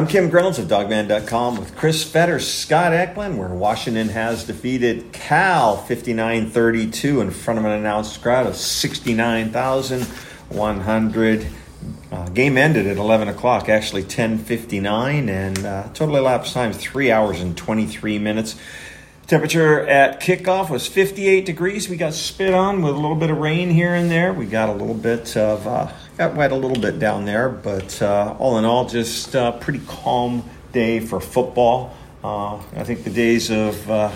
I'm Kim Grinolds of Dawgman.com with Chris Fetter, Scott Eklund, where Washington has defeated Cal 59 32 in front of an announced crowd of 69,100. Uh, game ended at 11 o'clock, actually 10:59, and uh, total elapsed time three hours and 23 minutes. Temperature at kickoff was 58 degrees. We got spit on with a little bit of rain here and there. We got a little bit of uh, got wet a little bit down there, but uh, all in all, just a pretty calm day for football. Uh, I think the days of uh,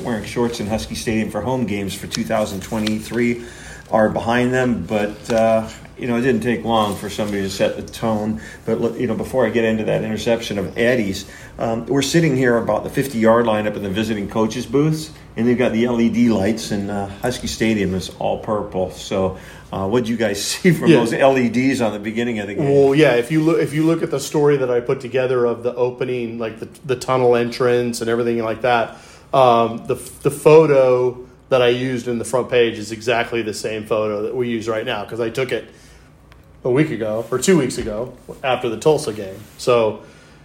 wearing shorts in Husky Stadium for home games for 2023 are behind them, but uh, you know, it didn't take long for somebody to set the tone. But, you know, before I get into that interception of Eddie's, um, we're sitting here about the 50 yard line up in the visiting coaches booths, and they've got the LED lights, and uh, Husky Stadium is all purple. So, uh, what do you guys see from yeah. those LEDs on the beginning of the game? Well, yeah, if you look if you look at the story that I put together of the opening, like the, the tunnel entrance and everything like that, um, the the photo that I used in the front page is exactly the same photo that we use right now because I took it a week ago or two weeks ago after the Tulsa game. So,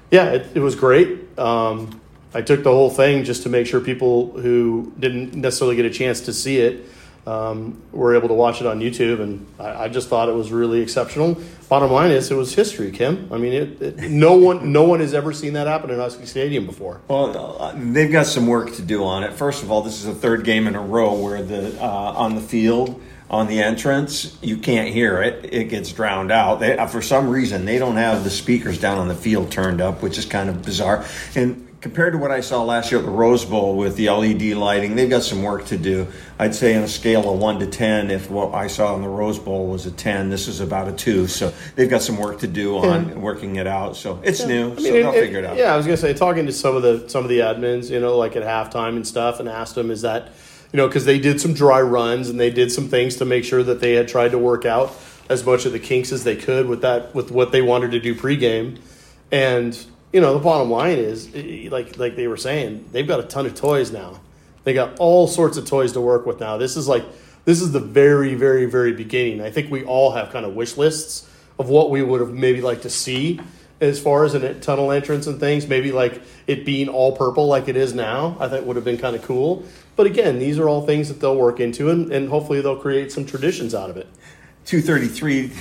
yeah, it, it was great. Um, I took the whole thing just to make sure people who didn't necessarily get a chance to see it um, were able to watch it on YouTube, and I, I, just thought it was really exceptional. Bottom line is, it was history, Kim. I mean, it, it, no one, no one has ever seen that happen in Husky Stadium before. Well, uh, they've got some work to do on it. First of all, this is the third game in a row where the uh, on the field on the entrance, you can't hear it. It gets drowned out. They, uh, for some reason, they don't have the speakers down on the field turned up, which is kind of bizarre. And compared to what I saw last year at the Rose Bowl with the LED lighting, they've got some work to do. I'd say on a scale of one to ten, if what I saw in the Rose Bowl was a ten, this is about a two. So they've got some work to do on yeah. working it out. So it's yeah. new, I mean, so they'll it, figure it out. Yeah, I was gonna say talking to some of the some of the admins, you know, like at halftime and stuff, and asked them, is that you know, because they did some dry runs and they did some things to make sure that they had tried to work out as much of the kinks as they could with that with what they wanted to do pregame. And you know, the bottom line is, like like they were saying, they've got a ton of toys now. They got all sorts of toys to work with now. This is like this is the very very very beginning. I think we all have kind of wish lists of what we would have maybe liked to see as far as a tunnel entrance and things. Maybe like it being all purple like it is now. I think would have been kind of cool. But again, these are all things that they'll work into, and, and hopefully they'll create some traditions out of it. 233,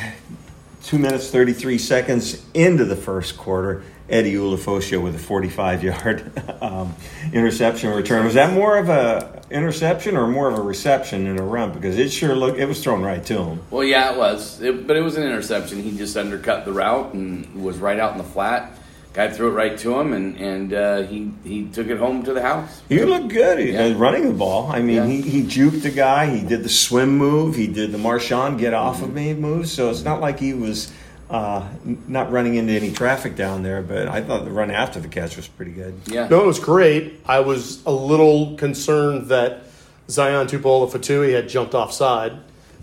two minutes, 33 seconds into the first quarter. Eddie Ulofoshio with a 45 yard um, interception return. Was that more of a interception or more of a reception in a run? Because it sure looked it was thrown right to him. Well, yeah, it was, it, but it was an interception. He just undercut the route and was right out in the flat guy threw it right to him, and and uh, he he took it home to the house. You look good he, yeah. running the ball. I mean, yeah. he, he juked the guy. He did the swim move. He did the Marshawn get off mm-hmm. of me move. So it's not like he was. Uh, not running into any traffic down there, but I thought the run after the catch was pretty good. Yeah, no, it was great. I was a little concerned that Zion Tupuola-Fetui had jumped offside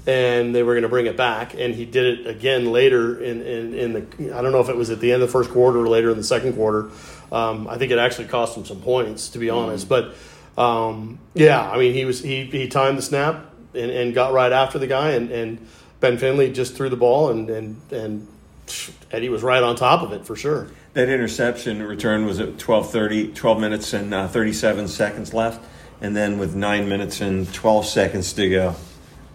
and they were going to bring it back. And he did it again later in, in, in, the, I don't know if it was at the end of the first quarter or later in the second quarter. Um, I think it actually cost him some points, to be honest. Mm. But um, yeah, I mean, he was he, he timed the snap and, and got right after the guy, and, and Ben Finley just threw the ball, and, and, and Eddie was right on top of it for sure. That interception return was at 12, 30, 12 minutes and uh, 37 seconds left. And then with nine minutes and 12 seconds to go,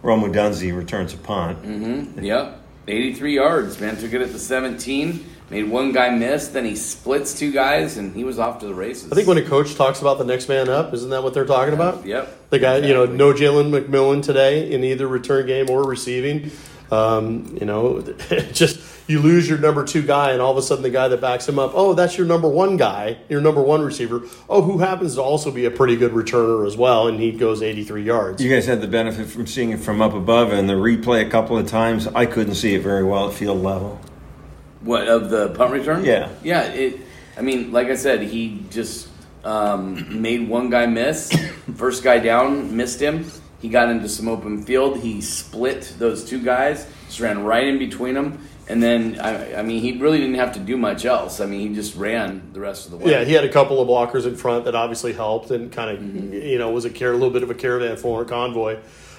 Rome Odunze returns a punt. Mm-hmm. Yep. 83 yards, man. Took it at the 17. Made one guy miss, then he splits two guys, and he was off to the races. I think when a coach talks about the next man up, isn't that what they're talking about? Yep. The guy, exactly. you know, no Jalen McMillan today in either return game or receiving. Um, you know, just you lose your number two guy, and all of a sudden the guy that backs him up, oh, that's your number one guy, your number one receiver. Oh, who happens to also be a pretty good returner as well, and he goes 83 yards. You guys had the benefit from seeing it from up above, and the replay a couple of times. I couldn't see it very well at field level. What of the punt return? Yeah, yeah. It. I mean, like I said, he just um, made one guy miss. First guy down, missed him. He got into some open field. He split those two guys, just ran right in between them and then, I, I, mean, he really didn't have to do much else. I mean, he just ran the rest of the way. Yeah, he had a couple of blockers in front that obviously helped and kind of, mm-hmm. you know, was a, car- a little bit of a caravan for convoy.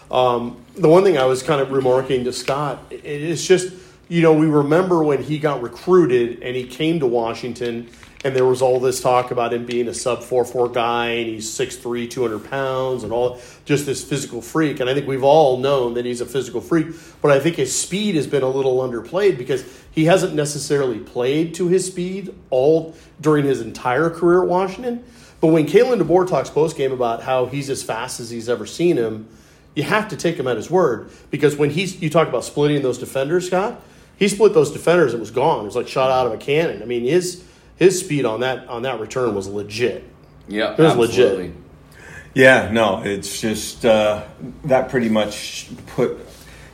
Um, the one thing I was kind of remarking to Scott, it is just you know, we remember when he got recruited and he came to Washington, and there was all this talk about him being a sub 4 4 guy, and he's 6'3, 200 pounds, and all just this physical freak. And I think we've all known that he's a physical freak, but I think his speed has been a little underplayed because he hasn't necessarily played to his speed all during his entire career at Washington. But when Kalen DeBoer talks post game about how he's as fast as he's ever seen him, you have to take him at his word because when he's you talk about splitting those defenders, Scott, he split those defenders. It was gone. It was like shot out of a cannon. I mean, his his speed on that on that return was legit. Yeah, It was absolutely. legit. Yeah, no, it's just uh, that pretty much put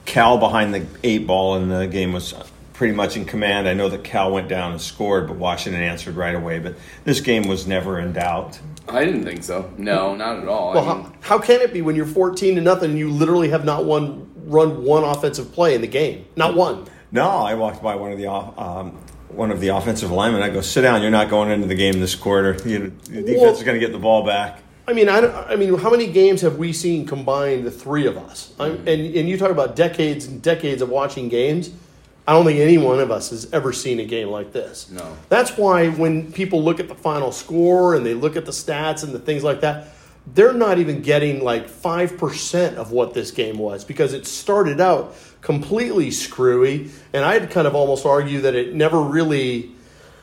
Cal behind the eight ball, and the game was pretty much in command. I know that Cal went down and scored, but Washington answered right away. But this game was never in doubt. I didn't think so. No, not at all. Well, I mean, how, how can it be when you're 14 to nothing and you literally have not one run one offensive play in the game? Not one. No, I walked by one of the off- um, one of the offensive linemen. I go, "Sit down. You're not going into the game this quarter. You, the defense Well- is going to get the ball back." I mean, I, I mean, how many games have we seen combined the three of us? I'm, hmm. and and you talk about decades and decades of watching games. I don't think any one of us has ever seen a game like this. No. That's why when people look at the final score and they look at the stats and the things like that, they're not even getting like five percent of what this game was because it started out completely screwy, and I'd kind of almost argue that it never really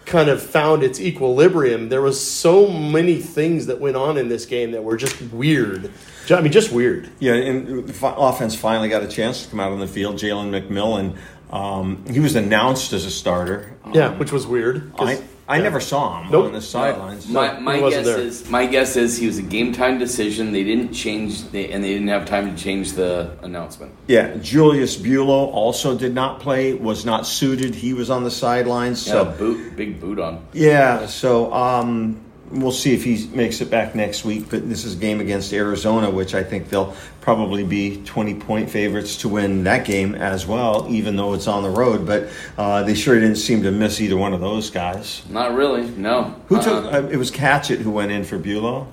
kind of found its equilibrium. There was so many things that went on in this game that were just weird. I mean, just weird. Yeah, and offense finally got a chance to come out on the field. Jalen McMillan, um, he was announced as a starter. Yeah, which was weird. I I never saw him Nope. on the sidelines. my my guess there. is my guess is he was a game time decision. They didn't change, they, and they didn't have time to change the announcement. Yeah, Julius Buelow also did not play. Was not suited. He was on the sidelines. Yeah, So boot, big boot on. Yeah, so um, we'll see if he makes it back next week. But this is a game against Arizona, which I think they'll probably be 20 point favorites to win that game as well, even though it's on the road. But uh, they sure didn't seem to miss either one of those guys. Not really. No. Who Uh-uh. took? Uh, it was Hatchett who went in for Buelow.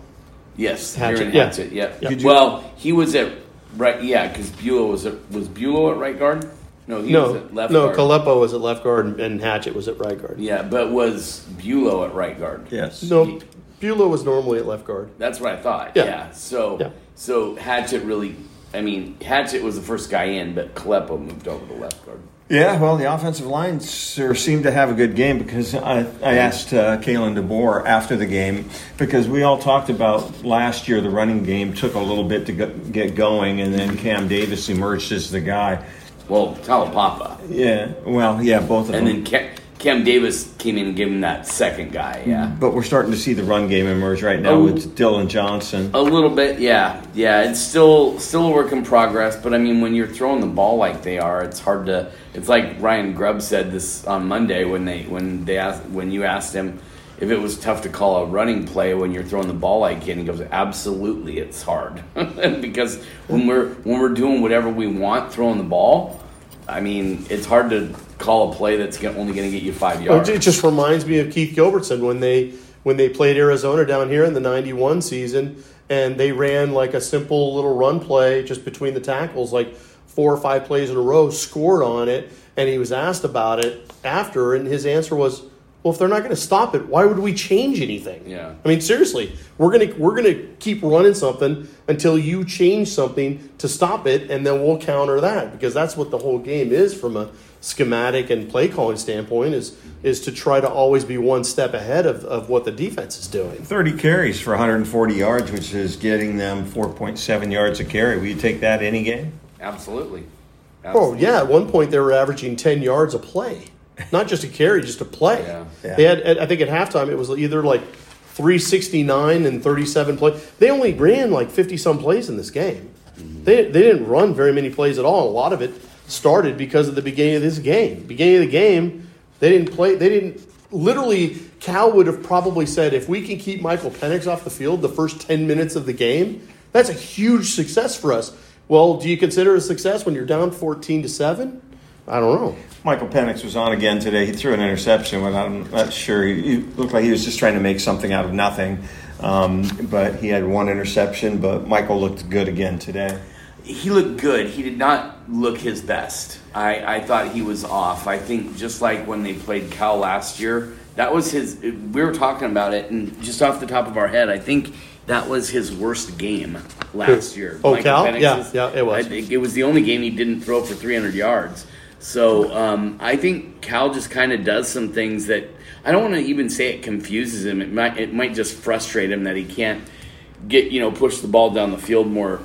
Yes, Hatchett, Aaron yeah. Hatchett. Yeah. Yeah. You- Well, he was at right. Yeah, because Buelow was at, was Buelow at right guard. No, he was no, at left no. guard. Kalepo was at left guard and, and Hatchett was at right guard. yeah, but was Buelow at right guard? Yes. No, Buelow was normally at left guard. That's what I thought. Yeah. Yeah. So Yeah. so Hatchett really. I mean, Hatchett was the first guy in, but Kalepo moved over to left guard. Yeah, well, the offensive line sure seemed to have a good game because I, I asked uh, Kalen DeBoer after the game because we all talked about last year the running game took a little bit to go, get going and then Cam Davis emerged as the guy. Well, Taulapapa. Yeah, well, yeah, both of And them. And then Cam, Cam Davis came in and gave him that second guy. Yeah. Mm-hmm. but we're starting to see the run game emerge right now Oh. with Dillon Johnson. A little bit, yeah, yeah. It's still still a work in progress, but I mean, when you're throwing the ball like they are, it's hard to. It's like Ryan Grubb said this on Monday when they when they asked when you asked him if it was tough to call a running play when you're throwing the ball like and he goes, absolutely, it's hard because when we're when we're doing whatever we want throwing the ball, I mean, it's hard to call a play that's only going to get you five oh, yards. It just reminds me of Keith Gilbertson when they when they played Arizona down here in the '91 season, and they ran like a simple little run play just between the tackles, like four or five plays in a row, scored on it, and he was asked about it after, and his answer was, "Well, if they're not going to stop it, why would we change anything?" Yeah. I mean, seriously, we're gonna we're gonna keep running something until you change something to stop it, and then we'll counter that because that's what the whole game is from a schematic and play calling standpoint is is to try to always be one step ahead of, of what the defense is doing. 30 carries for 140 yards, which is getting them 4.7 yards a carry. Will you take that any game? Absolutely. Oh yeah, at one point they were averaging ten yards a play, not just a carry, just a play. Yeah. Yeah. They had, I think at halftime it was either like three sixty nine and thirty seven play. They only ran like fifty some plays in this game. Mm-hmm. They they didn't run very many plays at all. A lot of it started because of the beginning of this game. Beginning of the game, they didn't play. They didn't. Literally, Cal would have probably said, if we can keep Michael Penix off the field the first ten minutes of the game, that's a huge success for us. Well, do you consider it a success when you're down fourteen to seven? I don't know. Michael Penix was on again today. He threw an interception, but I'm not sure. He he looked like he was just trying to make something out of nothing. Um, but he had one interception, but Michael looked good again today. he looked good. He did not look his best. I, I thought he was off. I think just like when they played Cal last year, that was his. We were talking about it, and just off the top of our head, I think that was his worst game last year. Oh, Michael Cal? Penix's- Yeah, yeah, it was. I it was the only game he didn't throw for 300 yards. So um, I think Cal just kind of does some things that I don't want to even say it confuses him. It might it might just frustrate him that he can't get you know push the ball down the field more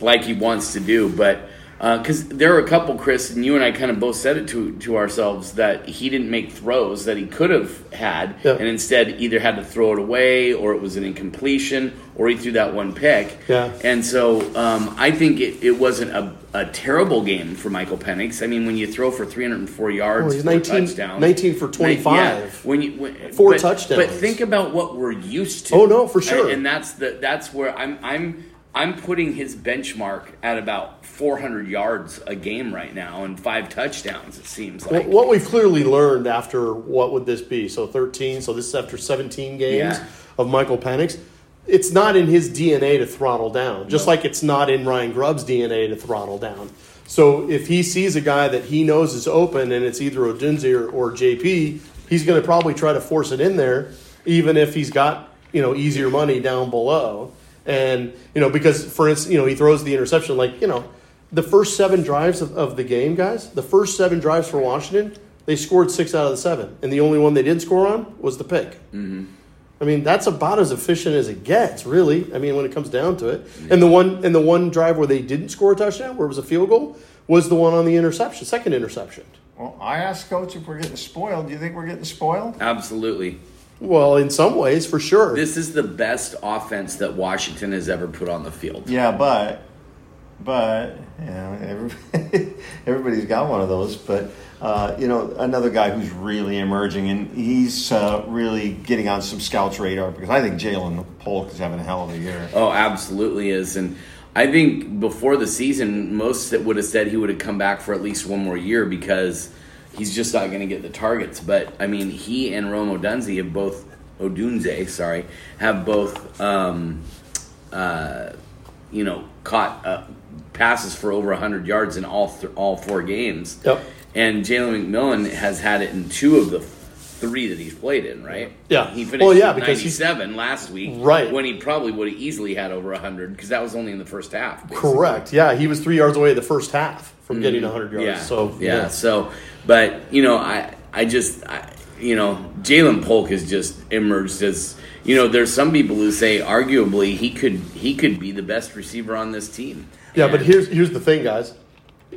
like he wants to do. But because there are a couple, Chris, and you and I kind of both said it to to ourselves that he didn't make throws that he could have had, Yeah. and instead either had to throw it away, or it was an incompletion, or he threw that one pick. Yeah. And so um, I think it, it wasn't a, a terrible game for Michael Penix. I mean, when you throw for 304 yards, Well, he's four 19 touchdowns, 19 for 25. yeah, when you when, Four but- touchdowns. But think about what we're used to. Oh, no, for sure. And, and that's the that's where I'm I'm I'm putting his benchmark at about 400 yards a game right now and five touchdowns. It seems like. What we've clearly learned after what would this be? So 13. So this is after 17 games Yeah. of Michael Penix. It's not in his DNA to throttle down, just like it's not in Ryan Grubb's DNA to throttle down. So if he sees a guy that he knows is open and it's either Odunze or, or JP, he's going to probably try to force it in there, even if he's got you know easier money down below. And you know because for instance, you know he throws the interception like you know the first seven drives of, of the game, guys. The first seven drives for Washington, they scored six out of the seven, and the only one they didn't score on was the pick. Mm-hmm. I mean, that's about as efficient as it gets, really. I mean, when it comes down to it. And the one and the one drive where they didn't score a touchdown, where it was a field goal, was the one on the interception, second interception. Well, I asked Coach if we're getting spoiled. Do you think we're getting spoiled? Absolutely. Well, in some ways, for sure. This is the best offense that Washington has ever put on the field. Yeah, but but you know, every, everybody's got one of those. But uh, you know, another guy who's really emerging, and he's uh, really getting on some scouts' radar because I think Ja'Lynn Polk is having a hell of a year. Oh, absolutely is. And I think before the season, most that would have said he would have come back for at least one more year because he's just not going to get the targets. But I mean, he and Rome Odunze have both Odunze, sorry, have both, um, uh, you know, caught uh, passes for over hundred yards in all th- all four games. Yep. And Jalen McMillan has had it in two of the three that he's played in, right? Yeah. He finished Well, yeah, because he's- 97 last week, Right. When he probably would have easily had over 100 because that was only in the first half. basically. Correct. Yeah, he was three yards away the first half from getting 100 yards. Mm-hmm. Yeah. Yeah. So, but you know, I I just I, you know Ja'Lynn Polk has just emerged as you know. There's some people who say arguably he could he could be the best receiver on this team. Yeah, but here's here's the thing, guys.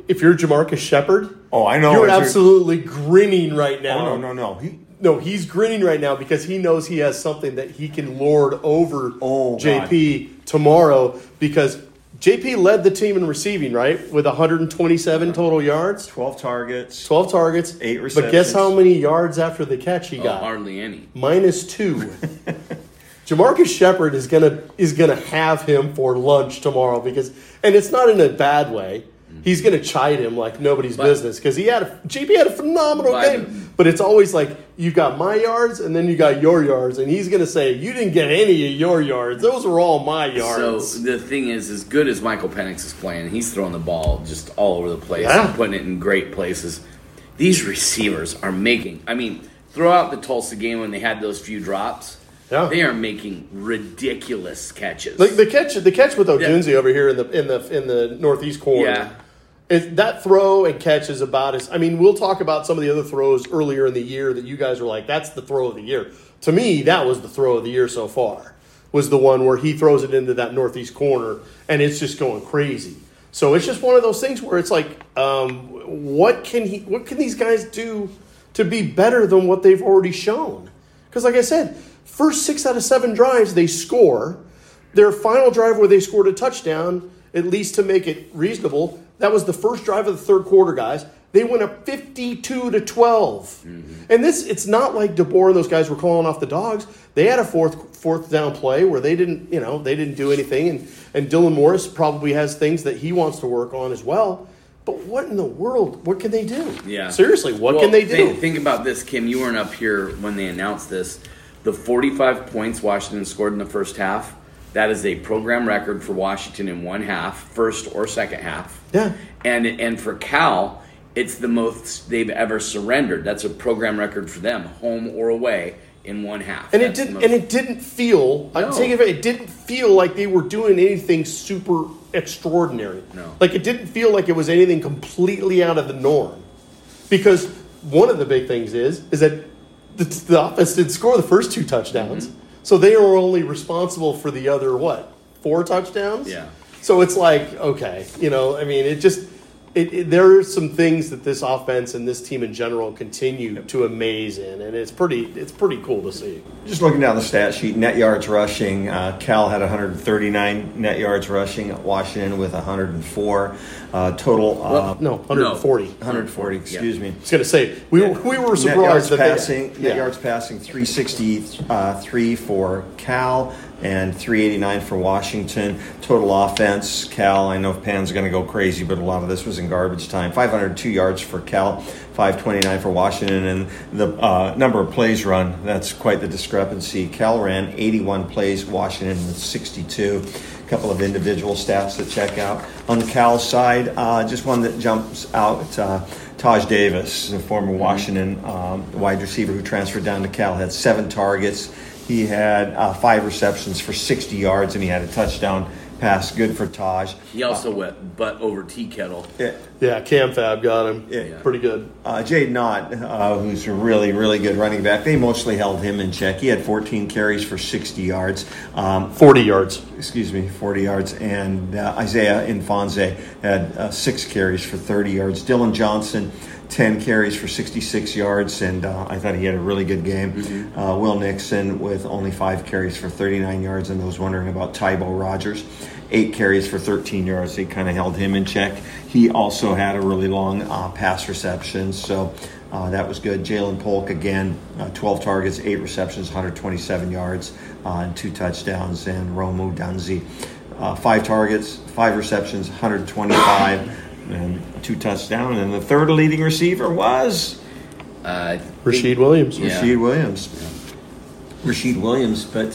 If you're Jamarcus Shepard, Oh, I know. you're If you're- absolutely grinning right now. Oh no no no! He, No, he's grinning right now because he knows he has something that he can lord over Oh, JP tomorrow because JP led the team in receiving, right? With 127 total yards, twelve targets. 12 targets, Eight receptions. But guess how many yards after the catch he oh, got? hardly any. Minus two. Jamarcus Shepard is gonna is gonna have him for lunch tomorrow because, and it's not in a bad way. He's gonna chide him like nobody's But- business because he had a, JP had a phenomenal game. But it's always like you got my yards and then you got your yards, and he's gonna say you didn't get any of your yards. Those were all my yards. So the thing is, as good as Michael Penix is playing, he's throwing the ball just all over the place Yeah. and putting it in great places. These receivers are making. I mean, throw out the Tulsa game when they had those few drops. Yeah. They are making ridiculous catches. the, the catch, the catch with Odunze over here in the in the in the northeast corner. yeah. That throw and catch is about as I mean, we'll talk about some of the other throws earlier in the year that you guys were like, that's the throw of the year. To me, that was the throw of the year so far. Was the one where he throws it into that northeast corner and it's just going crazy. So it's just one of those things where it's like, um, what can he? What can these guys do to be better than what they've already shown? Because, like I said, first six out of seven drives they score. Their final drive where they scored a touchdown, at least to make it reasonable, that was the first drive of the third quarter, guys. They went up 52 to 12. Mm-hmm. And this it's not like DeBoer and those guys were calling off the dogs. They had a fourth fourth down play where they didn't, you know, they didn't do anything and and Dylan Morris probably has things that he wants to work on as well. But what in the world? What can they do? Yeah. Seriously, what Well, can they do? Think, think about this, Kim. You weren't up here when they announced this. The 45 points Washington scored in the first half. That is a program record for Washington in one half, first or second half. Yeah. And and for Cal, it's the most they've ever surrendered. That's a program record for them, home or away, in one half. And it That's the didn't. most- And it didn't feel. I'm taking it. It didn't feel like they were doing anything super extraordinary. No. Like it didn't feel like it was anything completely out of the norm. Because one of the big things is is that the, the offense did score the first two touchdowns, Mm-hmm. So they were only responsible for the other what four touchdowns. Yeah. So it's like okay, you know, I mean, it just. It, it, there are some things that this offense and this team in general continue to amaze in, and it's pretty it's pretty cool to see. Just looking down the stat sheet, net yards rushing. Uh, Cal had 139 net yards rushing. Washington with 104. Uh, total. Uh, Well, no, 140. 140. Excuse me. I was going to say we, were we were Net surprised yards that passing. they, Net yards passing. 363 for Cal and 389 for Washington. Total offense. Cal. I know Pan's going to go crazy, but a lot of this was in garbage time. 502 yards for Cal. 529 for Washington, and the uh, number of plays run. That's quite the discrepancy. Cal ran 81 plays. Washington with 62 a couple of individual stats to check out. On the Cal side, uh, just one that jumps out. Uh, Taj Davis, the former Washington um, wide receiver who transferred down to Cal, had seven targets. He had uh, five receptions for 60 yards, and he had a touchdown pass. Good for Taj. He also went butt over tea kettle. Yeah. Yeah, Cam Fab got him. Yeah. Pretty good. Uh, Jaydn Ott, uh, who's a really, really good running back, they mostly held him in check. He had 14 carries for 60 yards. Um, 40 yards. excuse me, 40 yards, and uh, Isaiah Ifanse had uh, six carries for 30 yards. Dillon Johnson, 10 carries for 66 yards, and uh, I thought he had a really good game. Uh, Will Nixon with only five carries for 39 yards, and those wondering about Tybo Rogers, eight carries for 13 yards. They kind of held him in check. He also had a really long uh, pass reception, so uh, that was good. Ja'Lynn Polk again, uh, 12 targets, eight receptions, 127 yards, uh, and two touchdowns. And Rome Odunze, uh, five targets, five receptions, 125, and two touchdowns. And the third leading receiver was Uh, Rasheed Williams. Yeah. Rasheed Williams. Rasheed Williams, but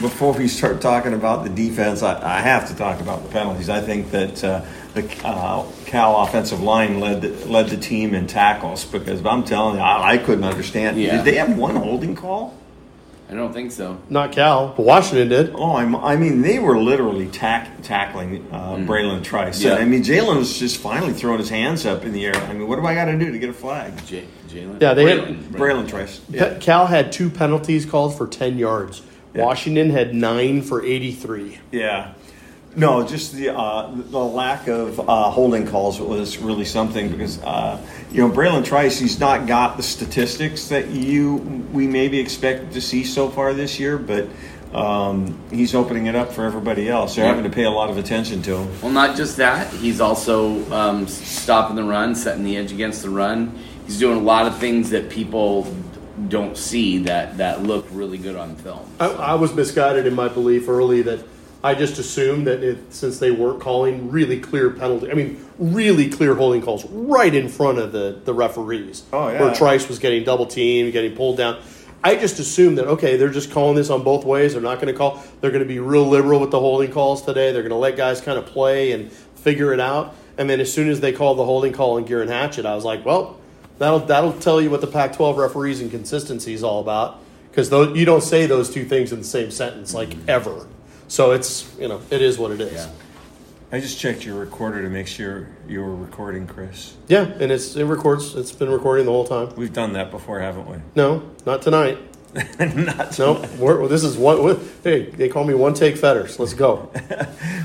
Before we start talking about the defense, I, I have to talk about the penalties. I think that uh, the uh, Cal offensive line led the, led the team in tackles because I'm telling you, I, I couldn't understand. Yeah. Did they have one holding call? I don't think so. Not Cal, but Washington did. Oh, I'm, I mean, they were literally tack, tackling uh, Bralen Trice. Yeah. I mean, Jalen was just finally throwing his hands up in the air. I mean, what do I got to do to get a flag? J- Jalen. Yeah, they had- Bralen. Bralen Trice. Ca- Cal had two penalties called for 10 yards. Washington had nine for 83. Yeah. No, just the uh, the lack of uh, holding calls was really something because uh, you know Bralen Trice he's not got the statistics that you we maybe expected to see so far this year, but um, he's opening it up for everybody else. They're Yeah. having to pay a lot of attention to him. Well, not just that. He's also um, stopping the run, setting the edge against the run. He's doing a lot of things that people don't see that that look really good on film. I, I was misguided in my belief early that I just assumed that it, since they weren't calling really clear penalty, I mean, really clear holding calls right in front of the, the referees. Oh, yeah. Where Trice was getting double teamed, getting pulled down. I just assumed that, okay, they're just calling this on both ways. They're not going to call, they're going to be real liberal with the holding calls today. They're going to let guys kind of play and figure it out. And then as soon as they called the holding call on Geirean Hatchett, I was like, well, that'll, that'll tell you what the Pac 12 referees and consistency is all about. Because you don't say those two things in the same sentence, like mm-hmm. ever. So it's, you know, it is what it is. Yeah. I just checked your recorder to make sure you were recording, Chris. Yeah, and it's it records. It's been recording the whole time. We've done that before, haven't we? No, not tonight. Not so. we're, this is one. what- Hey, they call me one take fetters. Let's go.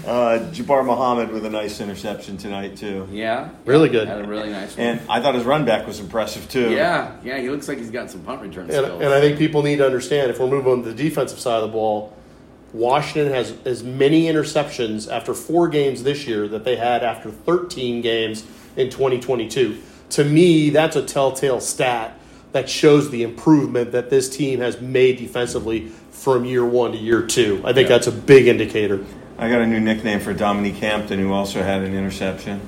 Uh, Jabbar Muhammad with a nice interception tonight too, Yeah, Really good. Had a really nice one. and I thought his run back was impressive too. yeah, yeah, he looks like he's got some punt return And, skills. and I think people need to understand if we're moving on to the defensive side of the ball, Washington has as many interceptions after four games this year that they had after 13 games in 2022. To me, that's a telltale stat that shows the improvement that this team has made defensively from year one to year two. I think that's a big indicator. I got a new nickname for Dominique Hampton, who also had an interception.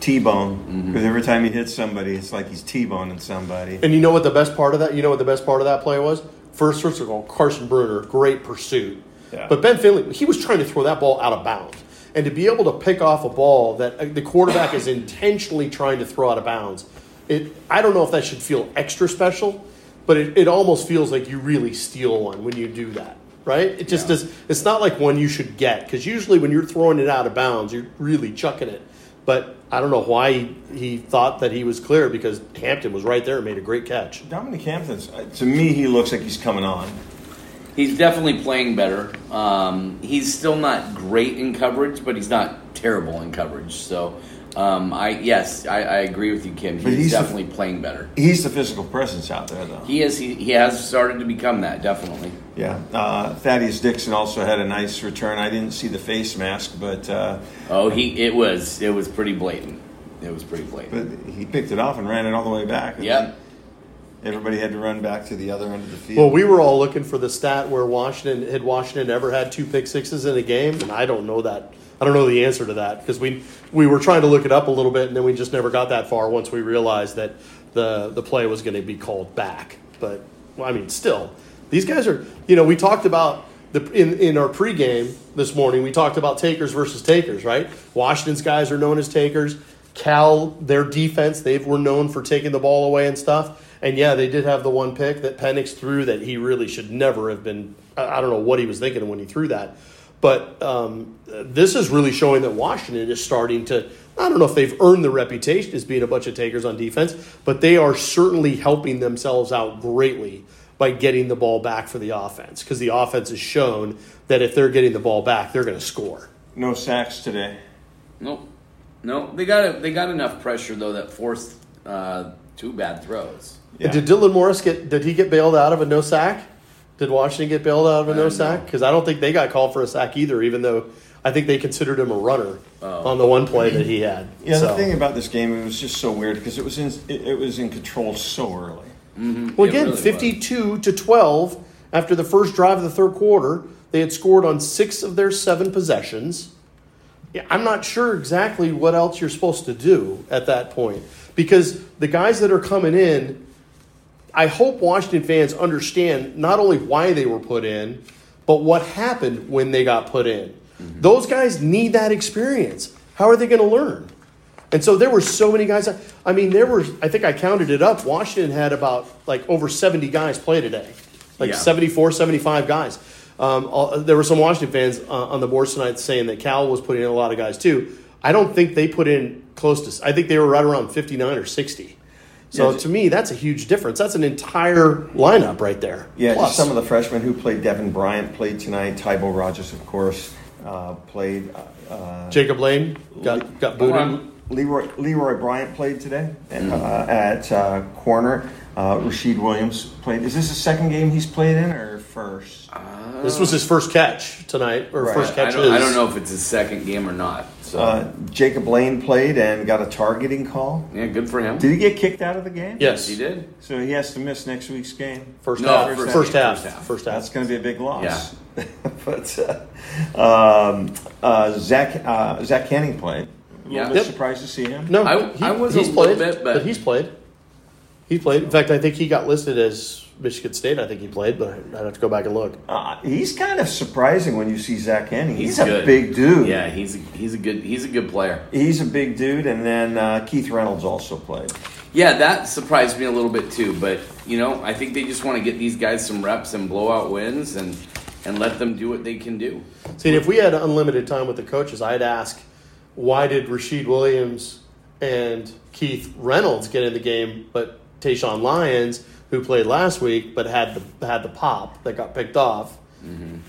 T-bone, because every time he hits somebody, it's like he's T-boning somebody. And you know what the best part of that? You know what the best part of that play was? First, first of all, Carson Bruener, great pursuit. Yeah. But Ben Finley, he was trying to throw that ball out of bounds. And to be able to pick off a ball that uh, the quarterback is intentionally trying to throw out of bounds, it, I don't know if that should feel extra special, but it, it almost feels like you really steal one when you do that, right? It just does. It's not like one you should get because usually when you're throwing it out of bounds, you're really chucking it. But I don't know why he, he thought that he was clear because Hampton was right there and made a great catch. Dominique Hampton's, uh, to me, he looks like he's coming on. He's definitely playing better. Um, he's still not great in coverage, but he's not terrible in coverage. So, um, I yes, I, I agree with you, Kim. But He's, he's the- definitely playing better. He's the physical presence out there, though. He is. He, he has started to become that. Definitely. Yeah. Uh, Thaddeus Dixon also had a nice return. I didn't see the face mask, but uh, Oh, he. It was. It was pretty blatant. It was pretty blatant. but he picked it off and ran it all the way back. and Yep. then Everybody had to run back to the other end of the field. Well, we were all looking for the stat where Washington had Washington ever had two pick sixes in a game, and I don't know that. I don't know the answer to that because we we were trying to look it up a little bit, and then we just never got that far once we realized that the the play was going to be called back. But well, I mean, still, these guys are. You know, we talked about the in in our pregame this morning. We talked about takers versus takers, right? Washington's guys are known as takers. Cal, their defense, they were known for taking the ball away and stuff. And yeah, they did have the one pick that Penix threw that he really should never have been. I I don't know what he was thinking when he threw that. But um, this is really showing that Washington is starting to. I don't know if they've earned the reputation as being a bunch of takers on defense, but they are certainly helping themselves out greatly by getting the ball back for the offense because the offense has shown that if they're getting the ball back, they're going to score. no sacks today. Nope. No, they got a, they got enough pressure though that forced uh, two bad throws. Yeah. Did Dylan Morris get? Did he get bailed out of a no sack? Did Washington get bailed out of a no sack? Because I don't think they got called for a sack either. Even though I think they considered him a runner on the one play that he had. Yeah, So- the thing about this game, it was just so weird because it was in it, it was in control so early. Well, again, really was. 52 to 12 after the first drive of the third quarter. They had scored on six of their seven possessions. Yeah, I'm not sure exactly what else you're supposed to do at that point because the guys that are coming in, I hope Washington fans understand not only why they were put in, but what happened when they got put in. Those guys need that experience. How are they going to learn? And so there were so many guys. I mean, there were, I think I counted it up. Washington had about like over 70 guys play today, like Yeah. 74, 75 guys. Um, all- there were some Washington fans uh, on the board tonight saying that Cal was putting in a lot of guys too. I don't think they put in close to, I think they were right around 59 or 60. So Yeah, to me, that's a huge difference. That's an entire lineup right there. Yeah, Plus. just some of the freshmen who played. Devin Bryant played tonight. Tybo Rogers, of course, uh, played. Uh, uh, Jacob Lane got, got booted. on. Leroy Leroy Bryant played today uh, at uh, corner. Uh, Rasheed Williams played. Is this the second game he's played in or first? This was his first catch tonight, or Right. first I catch. don't, I don't know if it's his second game or not. So Uh, Jacob Lane played and got a targeting call. yeah, good for him. Did he get kicked out of the game? Yes, he did. So he has to miss next week's game. First No, half. first First, half. half. First half. First half. That's going to be a big loss. Yeah. but uh, um, uh, Zach uh, Zach Canning played. A little Yeah. bit Yep. surprised to see him. No, I- he- I was he's a little played, bit, but- he's played. He played. In fact, I think he got listed as Michigan State. I think he played, but I'd have to go back and look. Uh, he's kind of surprising when you see Zach Canning. He's, He's a good. big dude. Yeah, he's a, he's a good he's a good player. He's a big dude, and then uh, Keith Reynolds also played. Yeah, that surprised me a little bit too. But you know, I think they just want to get these guys some reps and blowout wins and and let them do what they can do. See, if we had unlimited time with the coaches, I'd ask why did Rasheed Williams and Keith Reynolds get in the game, but Tayshawn Lyons, who played last week but had the had the pop that got picked off,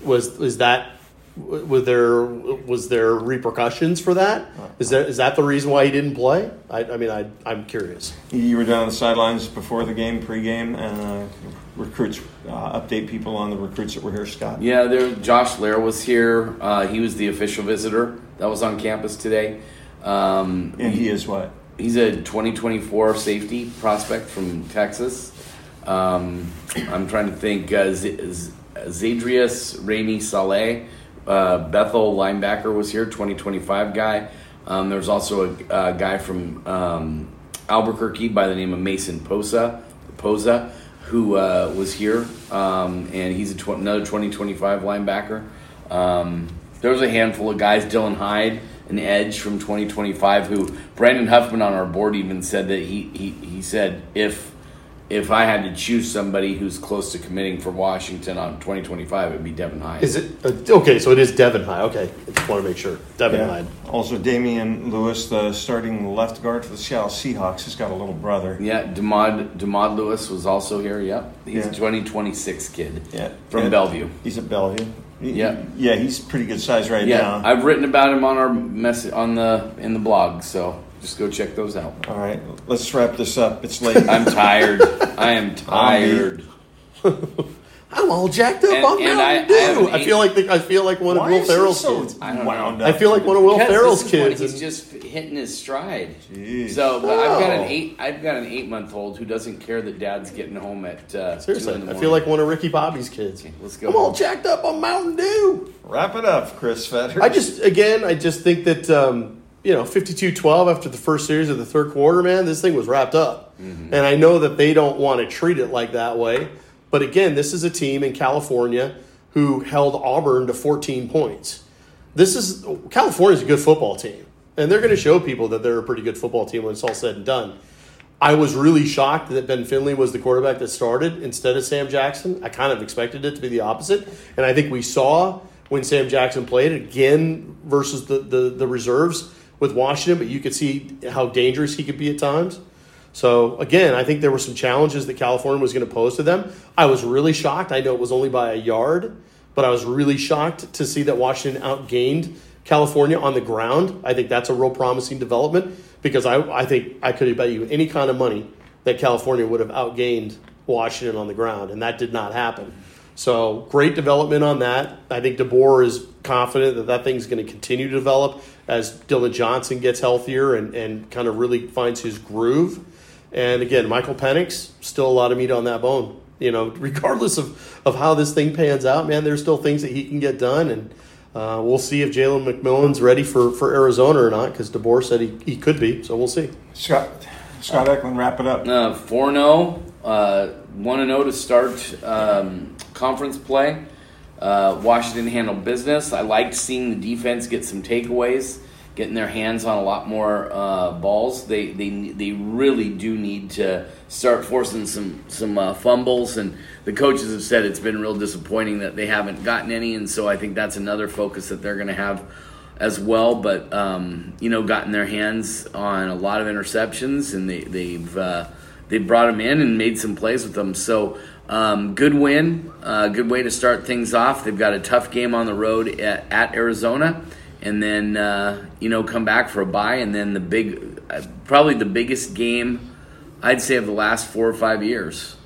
was is that was there was there repercussions for that? Is that is that the reason why he didn't play? I, I mean, I I'm curious. You were down on the sidelines before the game, pregame, and uh, recruits uh, update people on the recruits that were here, Scott. Yeah, there. Josh Lair was here. Uh, he was the official visitor that was on campus today. Um, And he is what? He's a 2024 safety prospect from Texas. Um, I'm trying to think. Uh, Z- Z- Zadrius Rainey Saleh, uh, Bethel linebacker, was here. 2025 guy. Um, there was also a, a guy from um, Albuquerque by the name of Mason Posa, Posa, who uh, was here, um, and he's tw- another 2025 linebacker. Um, there was a handful of guys. Dylan Hyde, an edge from 2025, who Brandon Huffman on our board even said that he he, he said if if I had to choose somebody who's close to committing for Washington on 2025, it'd be Devin Hyde. Is it uh, okay? So it is Devin Hyde. Okay, I just want to make sure Devin Yeah. Hyde. Also, Damien Lewis, the starting left guard for the Seattle Seahawks, he's got a little brother. Yeah, Demod Demod Lewis was also here. Yep, he's Yeah. a 2026 kid. Yeah. from Yeah. Bellevue. He's at Bellevue. He- Yeah. Yeah, he's pretty good size right Yeah, now. I've written about him on our mess on the in the blog, so just go check those out. All right, let's wrap this up. It's late. I'm tired. I am tired. I'm all jacked up And- on and Mountain I- I Dew. have an I, feel like the, I feel like one of Will Ferrell's so kids. I don't wound know. up? I feel like one of Will Because Ferrell's this is when kids. He's just hitting his stride. Jeez. So but I've got Oh. an eight. I've got an eight month old who doesn't care that dad's getting home at uh, two Seriously, in the I feel like one of Ricky Bobby's kids. let's go. I'm all jacked up on Mountain Dew. Wrap it up, Chris Fetter. I just, again, I just think that, um, you know, 52 12 after the first series of the third quarter, man, this thing was wrapped up. Mm-hmm. And I know that they don't want to treat it like that way. But again, this is a team in California who held Auburn to 14 points. This is, California's a good football team. And they're going to show people that they're a pretty good football team when it's all said and done. I was really shocked that Ben Finley was the quarterback that started instead of Sam Jackson. I kind of expected it to be the opposite. And I think we saw when Sam Jackson played again versus the, the, the reserves with Washington, but you could see how dangerous he could be at times. So again, I think there were some challenges that California was going to pose to them. I was really shocked. I know it was only by a yard, but I was really shocked to see that Washington outgained California on the ground. I think that's a real promising development because I, I think I could bet you any kind of money that California would have outgained Washington on the ground, and that did not happen. So great development on that. I think DeBoer is confident that that thing's going to continue to develop as Dillon Johnson gets healthier and, and kind of really finds his groove. And again, Michael Penix, still a lot of meat on that bone. You know, regardless of, of how this thing pans out, man, there's still things that he can get done. And uh, we'll see if Jalen McMillan's ready for, for Arizona or not, because DeBoer said he, he could be. So we'll see. Scott Scott Eklund, wrap it up. Uh, 4 0, uh, 1 0 to start um, conference play. Uh, Washington handled business. I liked seeing the defense get some takeaways, getting their hands on a lot more uh, balls. They, they they really do need to start forcing some some uh, fumbles, and the coaches have said it's been real disappointing that they haven't gotten any, and so I think that's another focus that they're going to have as well. But um, you know, gotten their hands on a lot of interceptions, and they, they've uh, they brought them in and made some plays with them. So um, good win, uh, good way to start things off. They've got a tough game on the road at, at Arizona, and then uh, you know come back for a bye, and then the big, uh, probably the biggest game I'd say of the last four or five years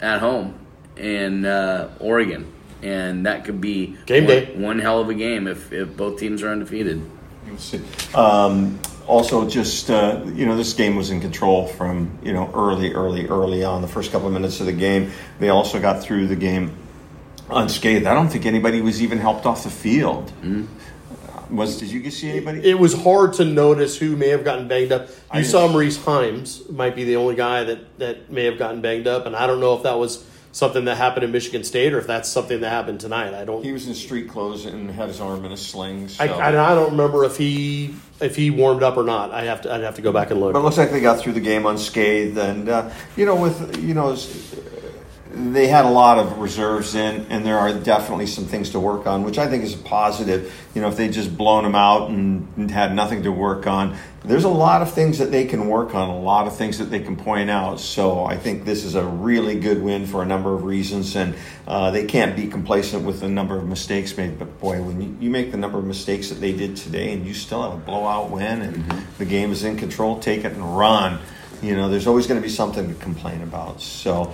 at home in uh, Oregon. And that could be Game one, day. one hell of a game if, if both teams are undefeated. Um, also, just uh, you know, this game was in control from you know early, early, early on. The first couple of minutes of the game, they also got through the game unscathed. I don't think anybody was even helped off the field. Was did you see anybody? It was hard to notice who may have gotten banged up. You didn't- saw Maurice Heims might be the only guy that, that may have gotten banged up, and I don't know if that was something that happened in Michigan State or if that's something that happened tonight. I don't. he was in street clothes and had his arm in a sling. So. I, I, I don't remember if he if he warmed up or not. I have to I'd have to go back and look. But it looks like they got through the game unscathed, and uh, you know, with you know, they had a lot of reserves in, and there are definitely some things to work on, which I think is a positive. You know, if they just blown them out and, and had nothing to work on, there's a lot of things that they can work on, a lot of things that they can point out. So I think this is a really good win for a number of reasons, and uh, they can't be complacent with the number of mistakes made. But boy, when you, you make the number of mistakes that they did today, and you still have a blowout win, and the game is in control, take it and run. You know, there's always going to be something to complain about. So.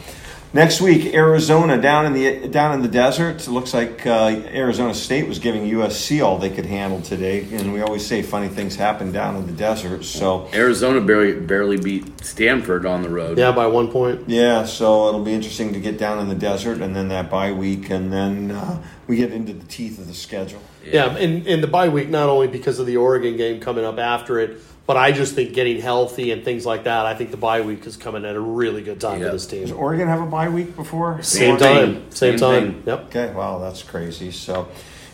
Next week, Arizona down in the down in the desert. It looks like uh, Arizona State was giving USC all they could handle today, and we always say funny things happen down in the desert. So Arizona barely barely beat Stanford on the road. Yeah, by one point. yeah, so it'll be interesting to get down in the desert, and then that bye week, and then uh, we get into the teeth of the schedule. Yeah, and, and the bye week not only because of the Oregon game coming up after it, but I just think getting healthy and things like that. I think the bye week is coming at a really good time Yeah. for this team. Does team. Oregon have a bye week before? Same Same time, same, Same time. thing. Yep. Okay, wow, that's crazy. So,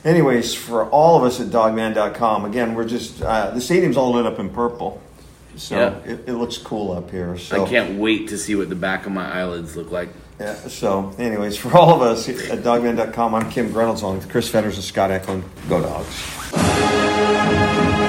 anyways, for all of us at Dawgman.com, again, we're just, uh, the stadium's all lit up in purple. So Yeah. it, it looks cool up here. So I can't wait to see what the back of my eyelids look like. Yeah, so, anyways, for all of us at Dawgman.com, I'm Kim Grinolds along with Chris Fetters and Scott Eklund. Go Dogs.